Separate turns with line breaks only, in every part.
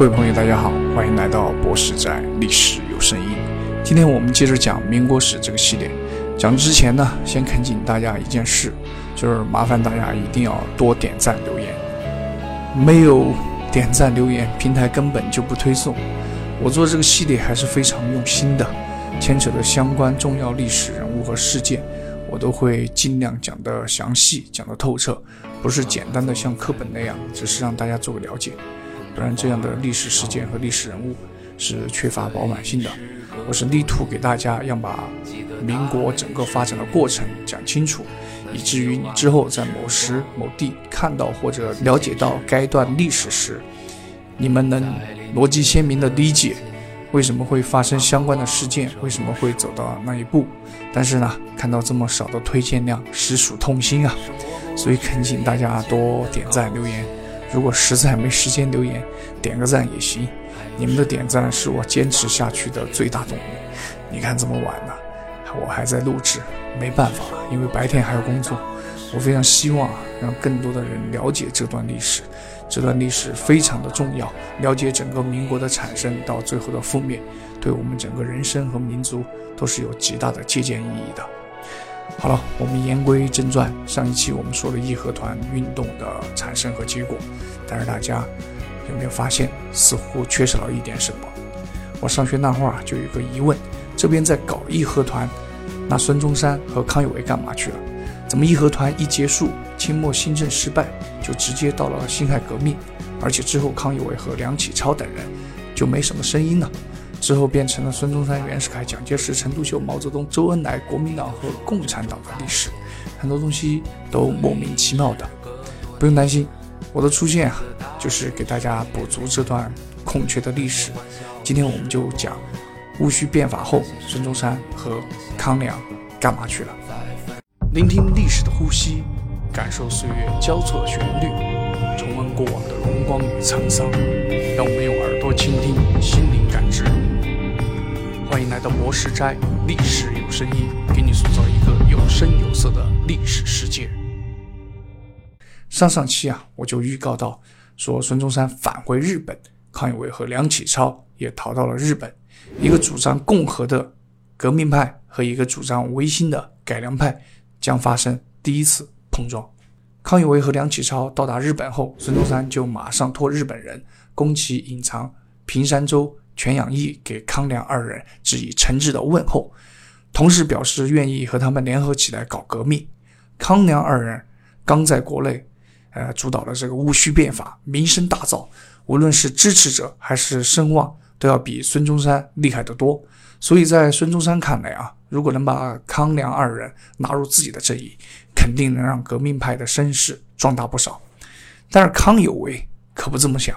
各位朋友，大家好，欢迎来到博士在历史有声音。今天我们接着讲民国史这个系列。讲之前呢，先恳请大家一件事，就是麻烦大家一定要多点赞留言。没有点赞留言，平台根本就不推送。我做这个系列还是非常用心的，牵扯的相关重要历史人物和事件，我都会尽量讲得详细，讲得透彻，不是简单的像课本那样，只是让大家做个了解。不然，这样的历史事件和历史人物是缺乏饱满性的。我是力图给大家要把民国整个发展的过程讲清楚，以至于你之后在某时某地看到或者了解到该段历史时，你们能逻辑鲜明地理解为什么会发生相关的事件，为什么会走到那一步。但是呢，看到这么少的推荐量，实属痛心啊！所以恳请大家多点赞留言。如果实在没时间留言，点个赞也行。你们的点赞是我坚持下去的最大动力。你看这么晚了，我还在录制，没办法，因为白天还要工作。我非常希望让更多的人了解这段历史，这段历史非常的重要。了解整个民国的产生到最后的覆灭，对我们整个人生和民族都是有极大的借鉴意义的。好了，我们言归正传。上一期我们说了义和团运动的产生和结果，但是大家有没有发现，似乎缺少了一点什么？我上学那会儿啊就有个疑问：这边在搞义和团，那孙中山和康有为干嘛去了？怎么义和团一结束，清末新政失败，就直接到了辛亥革命？而且之后康有为和梁启超等人就没什么声音了？之后变成了孙中山、袁世凯、蒋介石、陈独秀、毛泽东、周恩来、国民党和共产党的历史，很多东西都莫名其妙的。不用担心，我的出现啊，就是给大家补足这段空缺的历史。今天我们就讲戊戌变法后，孙中山和康梁干嘛去了？聆听历史的呼吸，感受岁月交错的旋律，重温过往的荣光与沧桑。让我们用耳朵倾听，心灵感知。欢迎来到博士斋，历史有声音，给你塑造一个有声有色的历史世界。上上期啊，我就预告到，说孙中山返回日本，康有为和梁启超也逃到了日本。一个主张共和的革命派和一个主张维新的改良派将发生第一次碰撞。康有为和梁启超到达日本后，孙中山就马上托日本人宫崎隐藏平山州。全养义给康梁二人致以诚挚的问候，同时表示愿意和他们联合起来搞革命。康梁二人刚在国内，呃，主导了这个戊戌变法，名声大噪，无论是支持者还是声望，都要比孙中山厉害得多。所以在孙中山看来啊，如果能把康梁二人纳入自己的阵营，肯定能让革命派的声势壮大不少。但是康有为可不这么想，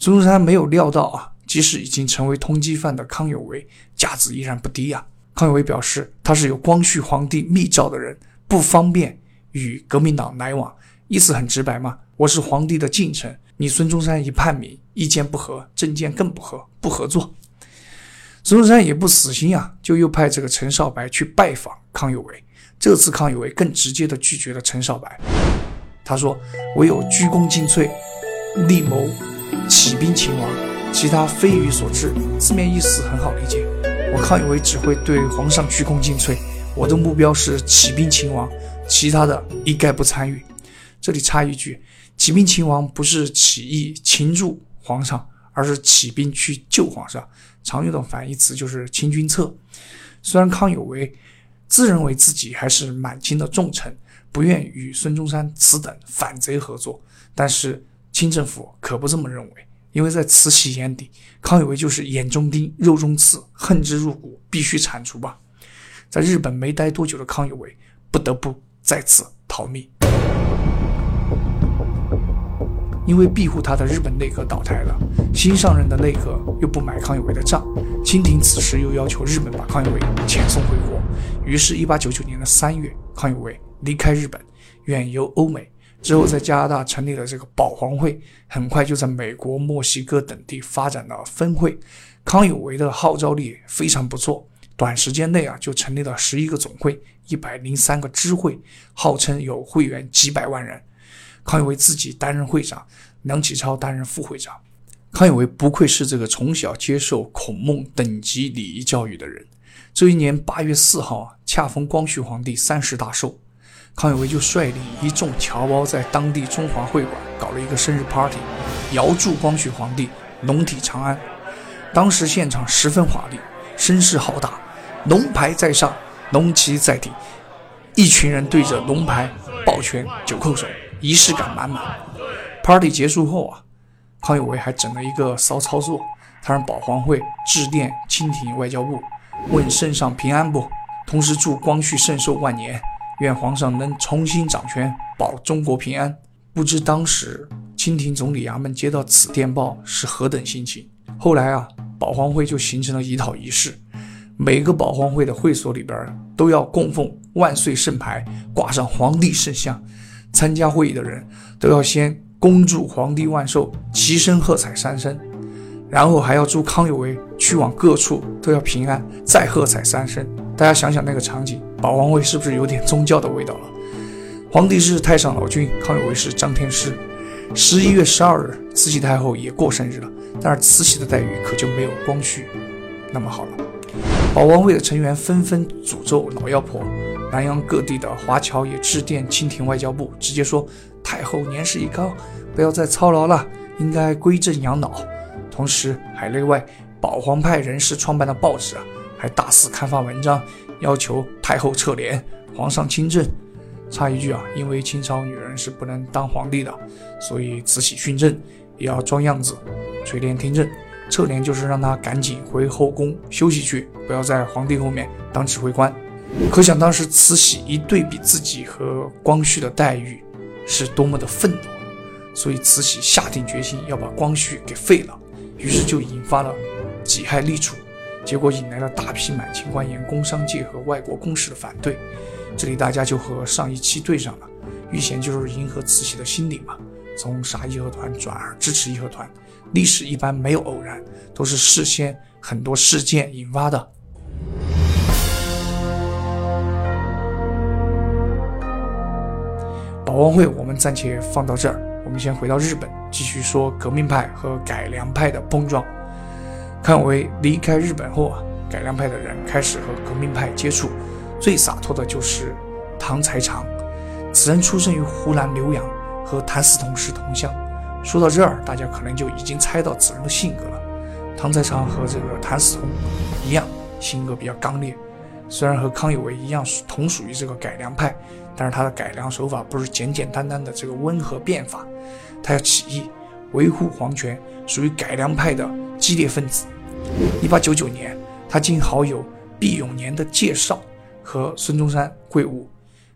孙中山没有料到啊。即使已经成为通缉犯的康有为，价值依然不低呀。康有为表示，他是有光绪皇帝密诏的人，不方便与革命党来往。意思很直白嘛，我是皇帝的近臣，你孙中山一叛民，意见不合，政见更不合，不合作。孙中山也不死心啊，就又派这个陈少白去拜访康有为。这次康有为更直接地拒绝了陈少白，他说：“唯有鞠躬尽瘁，力谋起兵勤王。”其他非语所致，字面意思很好理解。我康有为只会对皇上鞠躬尽瘁，我的目标是起兵勤王，其他的一概不参与。这里插一句，起兵勤王不是起义擒住皇上，而是起兵去救皇上。常用的反义词就是清君侧。虽然康有为自认为自己还是满清的重臣，不愿与孙中山此等反贼合作，但是清政府可不这么认为。因为在慈禧眼底，康有为就是眼中钉、肉中刺，恨之入骨，必须铲除吧。在日本没待多久的康有为，不得不再次逃命。因为庇护他的日本内阁倒台了，新上任的内阁又不买康有为的账，清廷此时又要求日本把康有为遣送回国。于是，1899年的3月，康有为离开日本，远游欧美。之后，在加拿大成立了这个保皇会，很快就在美国、墨西哥等地发展了分会。康有为的号召力非常不错，短时间内啊就成立了十一个总会、一百零三个支会，号称有会员几百万人。康有为自己担任会长，梁启超担任副会长。康有为不愧是这个从小接受孔孟等级礼仪教育的人。这一年八月四号啊，恰逢光绪皇帝三十大寿，康有为就率领一众侨胞在当地中华会馆搞了一个生日 party，遥祝光绪皇帝龙体长安。当时现场十分华丽，声势浩大，龙牌在上，龙旗在顶，一群人对着龙牌抱拳、九叩首，仪式感满满。party 结束后啊。康有为还整了一个骚操作，他让保皇会致电清廷外交部，问圣上平安不，同时祝光绪圣寿万年，愿皇上能重新掌权，保中国平安。不知当时清廷总理衙门接到此电报是何等心情？后来啊，保皇会就形成了一套仪式，每个保皇会的会所里边都要供奉万岁圣牌，挂上皇帝圣像，参加会议的人都要先。恭祝皇帝万寿，齐声喝彩三声，然后还要祝康有为去往各处都要平安，再喝彩三声。大家想想那个场景，保王会是不是有点宗教的味道了？皇帝是太上老君，康有为是张天师。十一月十二日，慈禧太后也过生日了，但是慈禧的待遇可就没有光绪那么好了。保王会的成员纷纷诅咒老妖婆，南洋各地的华侨也致电清廷外交部，直接说。太后年事已高，不要再操劳了，应该归正养老。同时，海内外保皇派人士创办的报纸啊，还大肆刊发文章，要求太后撤帘，皇上亲政。插一句啊，因为清朝女人是不能当皇帝的，所以慈禧训政也要装样子，垂帘听政。撤帘就是让她赶紧回后宫休息去，不要在皇帝后面当指挥官。可想当时慈禧一对比自己和光绪的待遇。是多么的愤怒，所以慈禧下定决心要把光绪给废了，于是就引发了己亥立储，结果引来了大批满清官员、工商界和外国公使的反对。这里大家就和上一期对上了，玉贤就是迎合慈禧的心理嘛，从杀义和团转而支持义和团。历史一般没有偶然，都是事先很多事件引发的。保皇会我们暂且放到这儿，我们先回到日本，继续说革命派和改良派的碰撞。康有为离开日本后啊，改良派的人开始和革命派接触，最洒脱的就是唐才常。此人出生于湖南浏阳，和谭嗣同是同乡。说到这儿，大家可能就已经猜到此人的性格了。唐才常和这个谭嗣同一样，性格比较刚烈。虽然和康有为一样同属于这个改良派，但是他的改良手法不是简简单单的这个温和变法，他要起义维护皇权，属于改良派的激烈分子。一八九九年，他经好友毕永年的介绍，和孙中山会晤，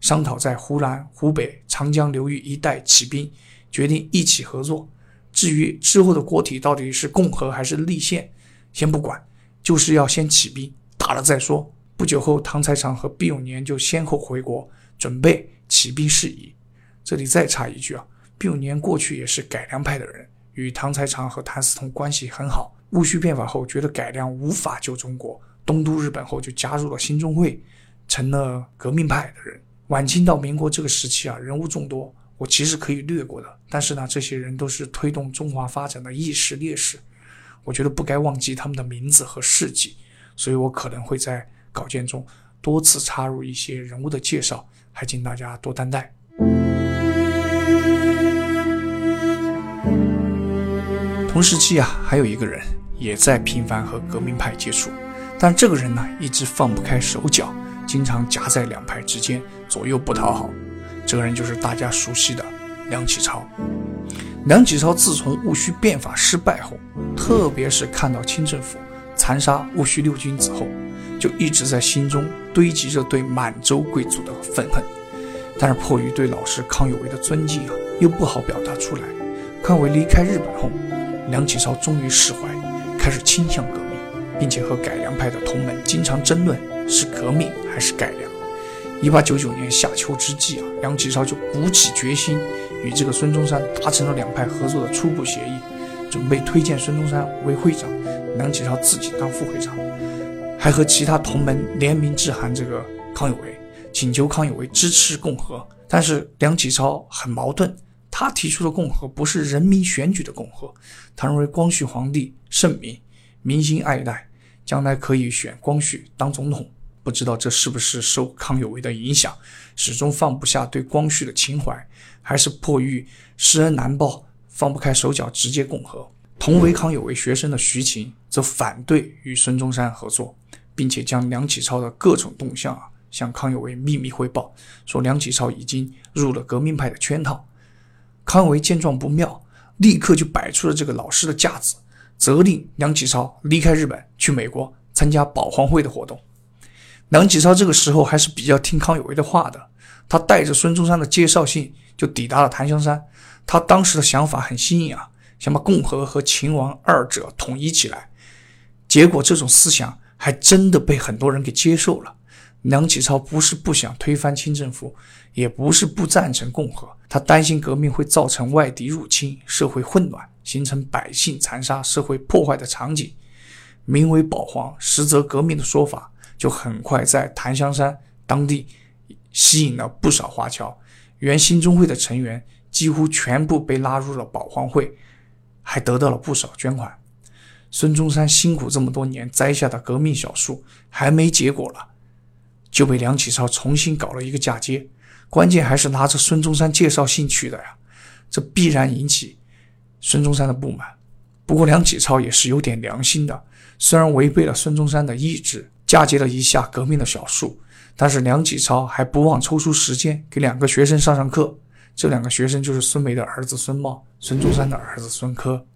商讨在湖南、湖北、长江流域一带起兵，决定一起合作。至于之后的国体到底是共和还是立宪，先不管，就是要先起兵，打了再说。不久后，唐才常和毕永年就先后回国，准备起兵事宜。这里再插一句啊，毕永年过去也是改良派的人，与唐才常和谭嗣同关系很好。戊戌变法后，觉得改良无法救中国，东渡日本后就加入了新中会，成了革命派的人。晚清到民国这个时期啊，人物众多，我其实可以略过的。但是呢，这些人都是推动中华发展的意识烈士，我觉得不该忘记他们的名字和事迹，所以我可能会在。稿件中多次插入一些人物的介绍，还请大家多担待。同时期啊，还有一个人也在频繁和革命派接触，但这个人呢一直放不开手脚，经常夹在两派之间，左右不讨好。这个人就是大家熟悉的梁启超。梁启超自从戊戌变法失败后，特别是看到清政府残杀戊戌六君子后。就一直在心中堆积着对满洲贵族的愤恨，但是迫于对老师康有为的尊敬啊，又不好表达出来。康有为离开日本后，梁启超终于释怀，开始倾向革命，并且和改良派的同门经常争论是革命还是改良。一八九九年夏秋之际啊，梁启超就鼓起决心，与这个孙中山达成了两派合作的初步协议，准备推荐孙中山为会长，梁启超自己当副会长。还和其他同门联名致函这个康有为，请求康有为支持共和。但是梁启超很矛盾，他提出的共和不是人民选举的共和。他认为光绪皇帝圣明，民心爱戴，将来可以选光绪当总统。不知道这是不是受康有为的影响，始终放不下对光绪的情怀，还是迫于施恩难报，放不开手脚直接共和。同为康有为学生的徐勤则反对与孙中山合作，并且将梁启超的各种动向啊向康有为秘密汇报，说梁启超已经入了革命派的圈套。康有为见状不妙，立刻就摆出了这个老师的架子，责令梁启超离开日本，去美国参加保皇会的活动。梁启超这个时候还是比较听康有为的话的，他带着孙中山的介绍信就抵达了檀香山。他当时的想法很新颖啊，想把共和和秦王二者统一起来。结果这种思想还真的被很多人给接受了。梁启超不是不想推翻清政府，也不是不赞成共和，他担心革命会造成外敌入侵、社会混乱、形成百姓残杀、社会破坏的场景。名为保皇，实则革命的说法。就很快在檀香山当地吸引了不少华侨，原兴中会的成员几乎全部被拉入了保皇会，还得到了不少捐款。孙中山辛苦这么多年栽下的革命小树还没结果了，就被梁启超重新搞了一个嫁接，关键还是拿着孙中山介绍信去的呀，这必然引起孙中山的不满。不过梁启超也是有点良心的，虽然违背了孙中山的意志。嫁接了一下革命的小树，但是梁启超还不忘抽出时间给两个学生上上课。这两个学生就是孙梅的儿子孙茂，孙中山的儿子孙科。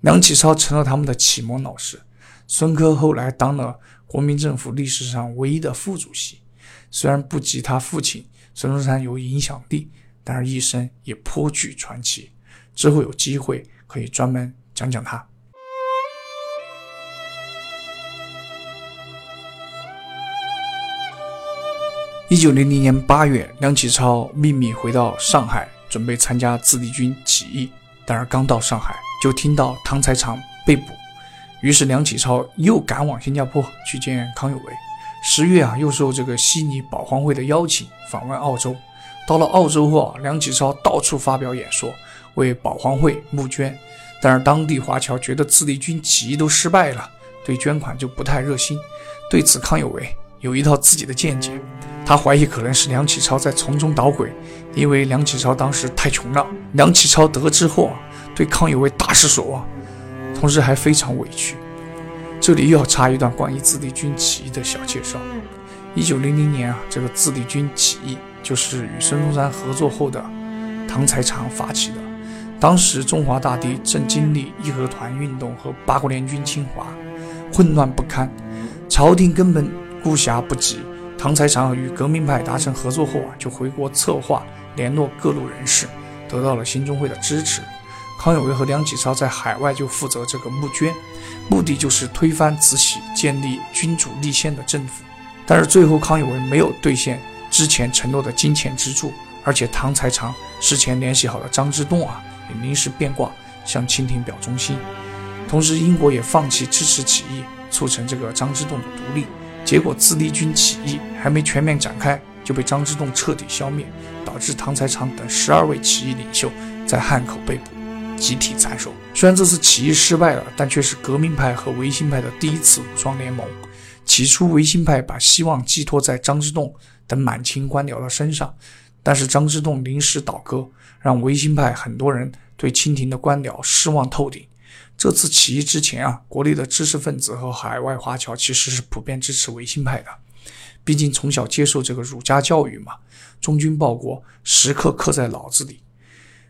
梁启超成了他们的启蒙老师。孙科后来当了国民政府历史上唯一的副主席，虽然不及他父亲孙中山有影响力，但是一生也颇具传奇。之后有机会可以专门讲讲他。一九零零年八月，梁启超秘密回到上海，准备参加自立军起义。但是刚到上海，就听到唐才常被捕，于是梁启超又赶往新加坡去见康有为。十月啊，又受这个悉尼保皇会的邀请访问澳洲。到了澳洲后啊，梁启超到处发表演说，为保皇会募捐。但是当地华侨觉得自立军起义都失败了，对捐款就不太热心。对此，康有为有一套自己的见解。他怀疑可能是梁启超在从中捣鬼，因为梁启超当时太穷了。梁启超得知后啊，对康有为大失所望，同时还非常委屈。这里又要插一段关于自立军起义的小介绍。一九零零年啊，这个自立军起义就是与孙中山合作后的唐才常发起的。当时中华大地正经历义和团运动和八国联军侵华，混乱不堪，朝廷根本顾暇不及。唐才常与革命派达成合作后啊，就回国策划联络各路人士，得到了新中会的支持。康有为和梁启超在海外就负责这个募捐，目的就是推翻慈禧，建立君主立宪的政府。但是最后康有为没有兑现之前承诺的金钱资助，而且唐才常事前联系好的张之洞啊，也临时变卦向清廷表忠心。同时英国也放弃支持起义，促成这个张之洞的独立。结果自立军起义还没全面展开，就被张之洞彻底消灭，导致唐才常等十二位起义领袖在汉口被捕，集体斩首。虽然这次起义失败了，但却是革命派和维新派的第一次武装联盟。起初，维新派把希望寄托在张之洞等满清官僚的身上，但是张之洞临时倒戈，让维新派很多人对清廷的官僚失望透顶。这次起义之前啊，国内的知识分子和海外华侨其实是普遍支持维新派的，毕竟从小接受这个儒家教育嘛，忠君报国时刻刻在脑子里。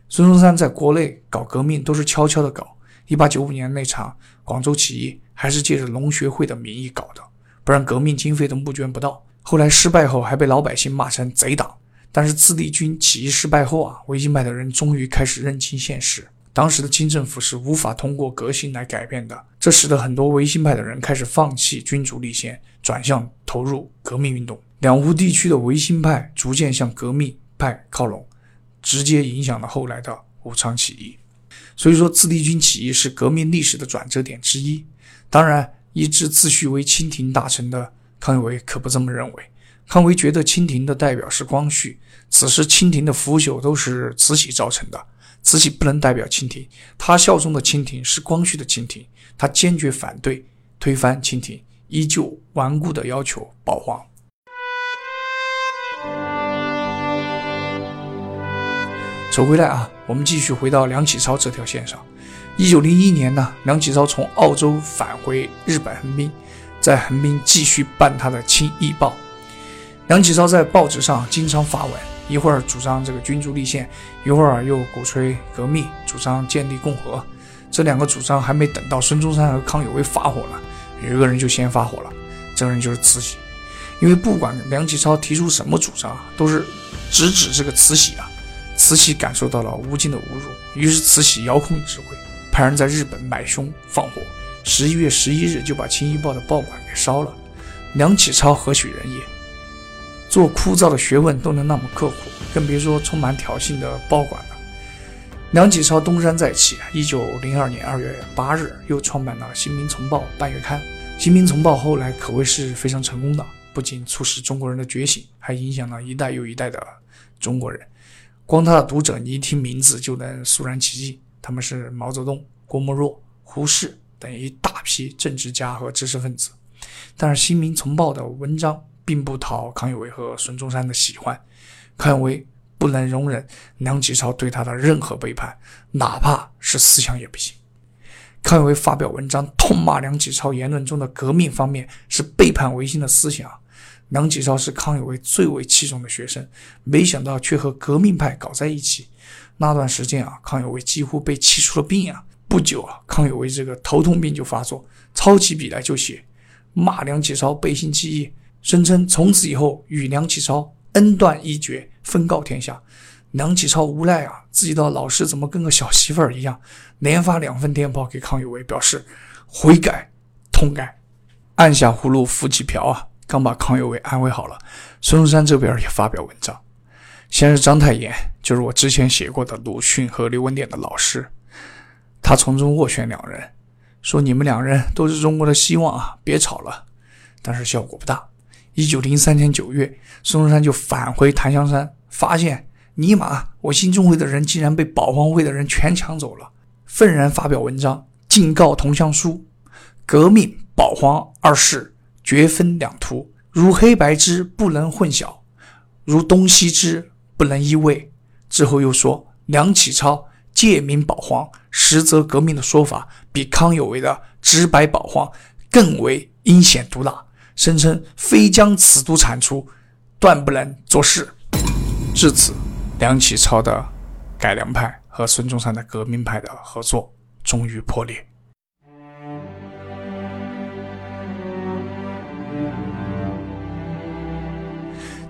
孙中山在国内搞革命都是悄悄的搞，一八九五年那场广州起义还是借着农学会的名义搞的，不然革命经费都募捐不到。后来失败后还被老百姓骂成贼党。但是自立军起义失败后啊，维新派的人终于开始认清现实。当时的清政府是无法通过革新来改变的，这使得很多维新派的人开始放弃君主立宪，转向投入革命运动。两湖地区的维新派逐渐向革命派靠拢，直接影响了后来的武昌起义。所以说，自立军起义是革命历史的转折点之一。当然，一直自诩为清廷大臣的康有为可不这么认为。康维觉得清廷的代表是光绪，此时清廷的腐朽都是慈禧造成的。慈禧不能代表清廷，他效忠的清廷是光绪的清廷，他坚决反对推翻清廷，依旧顽固的要求保皇。走回来啊，我们继续回到梁启超这条线上。一九零一年呢，梁启超从澳洲返回日本横滨，在横滨继续办他的《清议报》。梁启超在报纸上经常发文，一会儿主张这个君主立宪，一会儿又鼓吹革命，主张建立共和。这两个主张还没等到孙中山和康有为发火了，有一个人就先发火了，这个人就是慈禧。因为不管梁启超提出什么主张，都是直指这个慈禧啊。慈禧感受到了无尽的侮辱，于是慈禧遥控指挥，派人在日本买凶放火，十一月十一日就把《清议报》的报馆给烧了。梁启超何许人也？做枯燥的学问都能那么刻苦，更别说充满挑衅的报馆了。梁启超东山再起，一九零二年二月八日又创办了《新民丛报》半月刊，《新民丛报》后来可谓是非常成功的，不仅促使中国人的觉醒，还影响了一代又一代的中国人。光他的读者，你一听名字就能肃然起敬。他们是毛泽东、郭沫若、胡适等一大批政治家和知识分子。但是《新民丛报》的文章并不讨康有为和孙中山的喜欢。康有为不能容忍梁启超对他的任何背叛，哪怕是思想也不行。康有为发表文章痛骂梁启超言论中的革命方面是背叛维新的思想。梁启超是康有为最为器重的学生，没想到却和革命派搞在一起。那段时间啊，康有为几乎被气出了病啊！不久啊，康有为这个头痛病就发作，抄起笔来就写，骂梁启超背信弃义，声称从此以后与梁启超恩断义绝，分告天下。梁启超无奈啊，自己的老师怎么跟个小媳妇儿一样，连发两份电报给康有为，表示悔改痛改，按下葫芦浮起瓢啊！刚把康有为安慰好了，孙中山这边也发表文章。先是章太炎，就是我之前写过的鲁迅和刘文典的老师，他从中斡旋两人，说你们两人都是中国的希望啊，别吵了。但是效果不大。一九零三年九月，孙中山就返回檀香山，发现尼玛，我兴中会的人竟然被保皇会的人全抢走了，愤然发表文章，敬告同乡书：革命保皇二世。绝分两途，如黑白之不能混淆，如东西之不能依偎。之后又说，梁启超借名保皇，实则革命的说法，比康有为的直白保皇更为阴险毒辣，声称非将此都铲除，断不能做事。至此，梁启超的改良派和孙中山的革命派的合作终于破裂。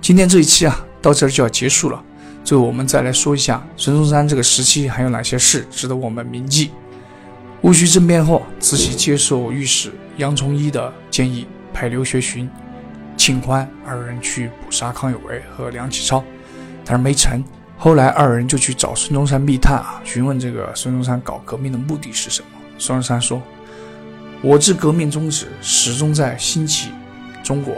今天这一期啊，到这儿就要结束了。最后，我们再来说一下孙中山这个时期还有哪些事值得我们铭记。戊戌政变后，慈禧接受御史杨崇一的建议，派刘学询、庆欢二人去捕杀康有为和梁启超，但是没成。后来二人就去找孙中山密探啊，询问这个孙中山搞革命的目的是什么。孙中山说：“我之革命宗旨始终在兴起中国。”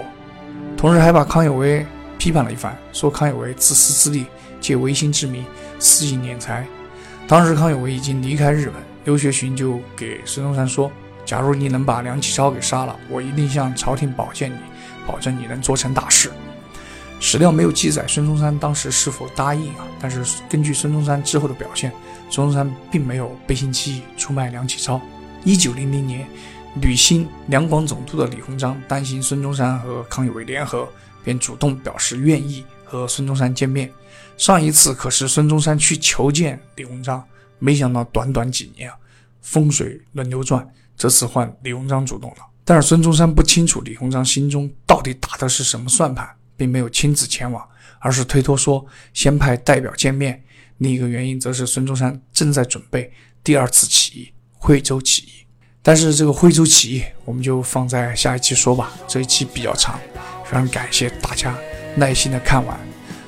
同时还把康有为。批判了一番，说康有为自私自利，借维新之名肆意敛财。当时康有为已经离开日本，刘学询就给孙中山说：“假如你能把梁启超给杀了，我一定向朝廷保荐你，保证你能做成大事。”史料没有记载孙中山当时是否答应啊，但是根据孙中山之后的表现，孙中山并没有背信弃义出卖梁启超。一九零零年，履新两广总督的李鸿章担心孙中山和康有为联合。便主动表示愿意和孙中山见面。上一次可是孙中山去求见李鸿章，没想到短短几年啊，风水轮流转，这次换李鸿章主动了。但是孙中山不清楚李鸿章心中到底打的是什么算盘，并没有亲自前往，而是推脱说先派代表见面。另一个原因则是孙中山正在准备第二次起义——惠州起义。但是这个惠州起义，我们就放在下一期说吧，这一期比较长。非常感谢大家耐心的看完，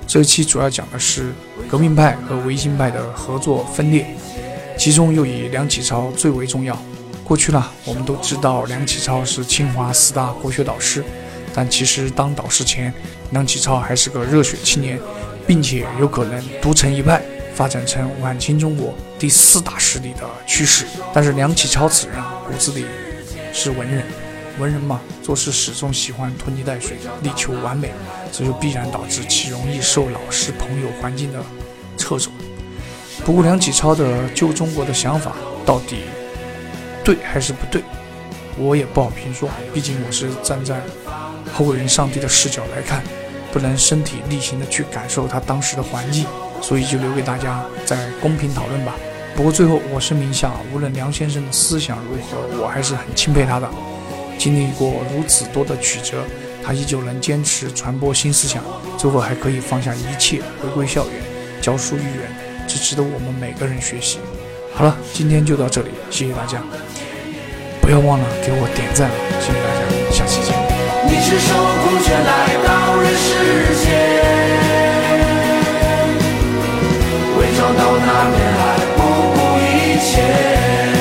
这一期主要讲的是革命派和维新派的合作分裂，其中又以梁启超最为重要。过去呢，我们都知道梁启超是清华四大国学导师，但其实当导师前，梁启超还是个热血青年，并且有可能独成一派，发展成晚清中国第四大势力的趋势。但是梁启超此人骨子里是文人，文人嘛，做事始终喜欢拖泥带水，力求完美，这就必然导致其容易受老师、朋友、环境的掣肘。不过梁启超的救中国的想法到底对还是不对，我也不好评说。毕竟我是站在后人上帝的视角来看，不能身体力行的去感受他当时的环境，所以就留给大家在公平讨论吧。不过最后我声明一下，无论梁先生的思想如何，我还是很钦佩他的。经历过如此多的曲折，他依旧能坚持传播新思想，最后还可以放下一切回归校园教书育人。这值得我们每个人学习。好了，今天就到这里，谢谢大家，不要忘了给我点赞，谢谢大家，下期见。你是守护者来到人世间，伪装到那边还不顾一切。